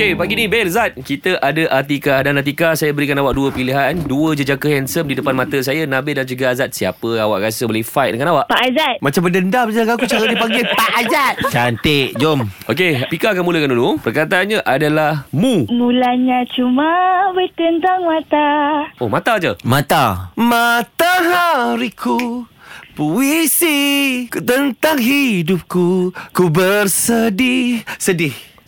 Okey, pagi ni Bel, Zat Kita ada Atika dan Atika Saya berikan awak dua pilihan Dua jejaka handsome di depan mata saya Nabil dan juga Azad Siapa awak rasa boleh fight dengan awak? Pak Azad. Macam berdendam je aku cara dipanggil Pak Azad. Cantik, jom. Okey, Pika akan mulakan dulu Perkataannya adalah Mu Mulanya cuma bertentang mata. Oh, mata je Mata. Matahariku. Puisi tentang hidupku Ku bersedih Sedih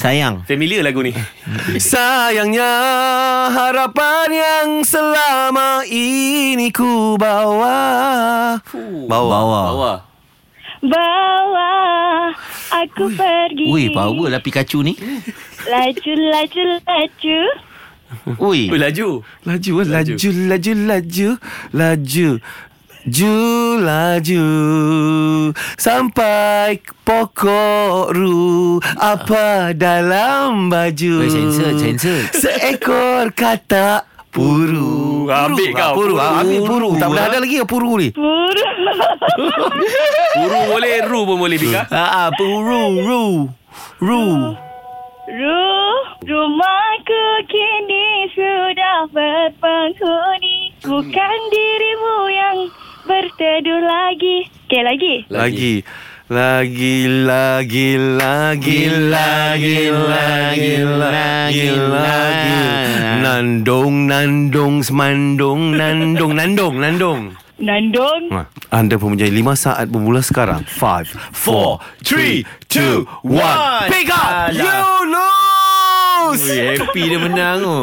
Sayang. Familiar lagu ni. Sayangnya harapan yang selama ini ku bawa. Bawa. Bawa. Bawa. Aku pergi. Ui, power lah Pikachu ni. Laju, laju, laju. Ui. Ui, laju. Laju, laju, laju, laju, laju. Ju laju. Sampai pokok ru Apa dalam baju Oi, sensor, sensor. Seekor katak Puru Ambil kau, Puru, puru. Ah, Ambil puru Tak boleh Ah. ada lagi ke puru ni Puru. Uru boleh Ru pun boleh Pika Ah, ah, Puru Ru Ru Ru, rumahku kini sudah berpenghuni. Bukan dirimu yang berteduh lagi. Okey, lagi. Lagi lagi lagi lagi lagi lagi lagi lagi nandong nandong semandong nandong nandong nandong. Nandong. Ha, Anda pun menjadi 5 saat bermula sekarang. 5 4 3 2 1 Pick up! You lose! Ui, happy dia menang tu.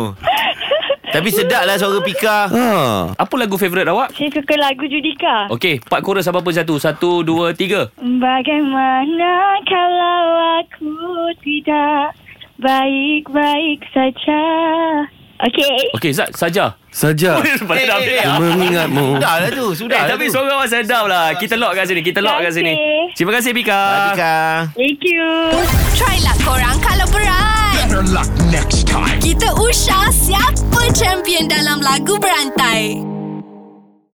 Tapi sedap lah suara Pika. ha. Apa lagu favourite awak? Saya suka lagu Judika. Okey, part chorus apa-apa satu Satu, dua, tiga Bagaimana kalau aku tidak baik-baik saja? Okey. Okey, Zat, saja Saja Pada dah habis Aku mengingatmu Sudah lah tu. Sudah Eh, lah tapi tu. suara awak sedap lah Kita lock kat sini Kita lock kat sini. Terima kasih Pika Pika. Thank you. Try lah korang kalau berat. Better luck next time. Kita usah siapa champion dalam lagu berantai.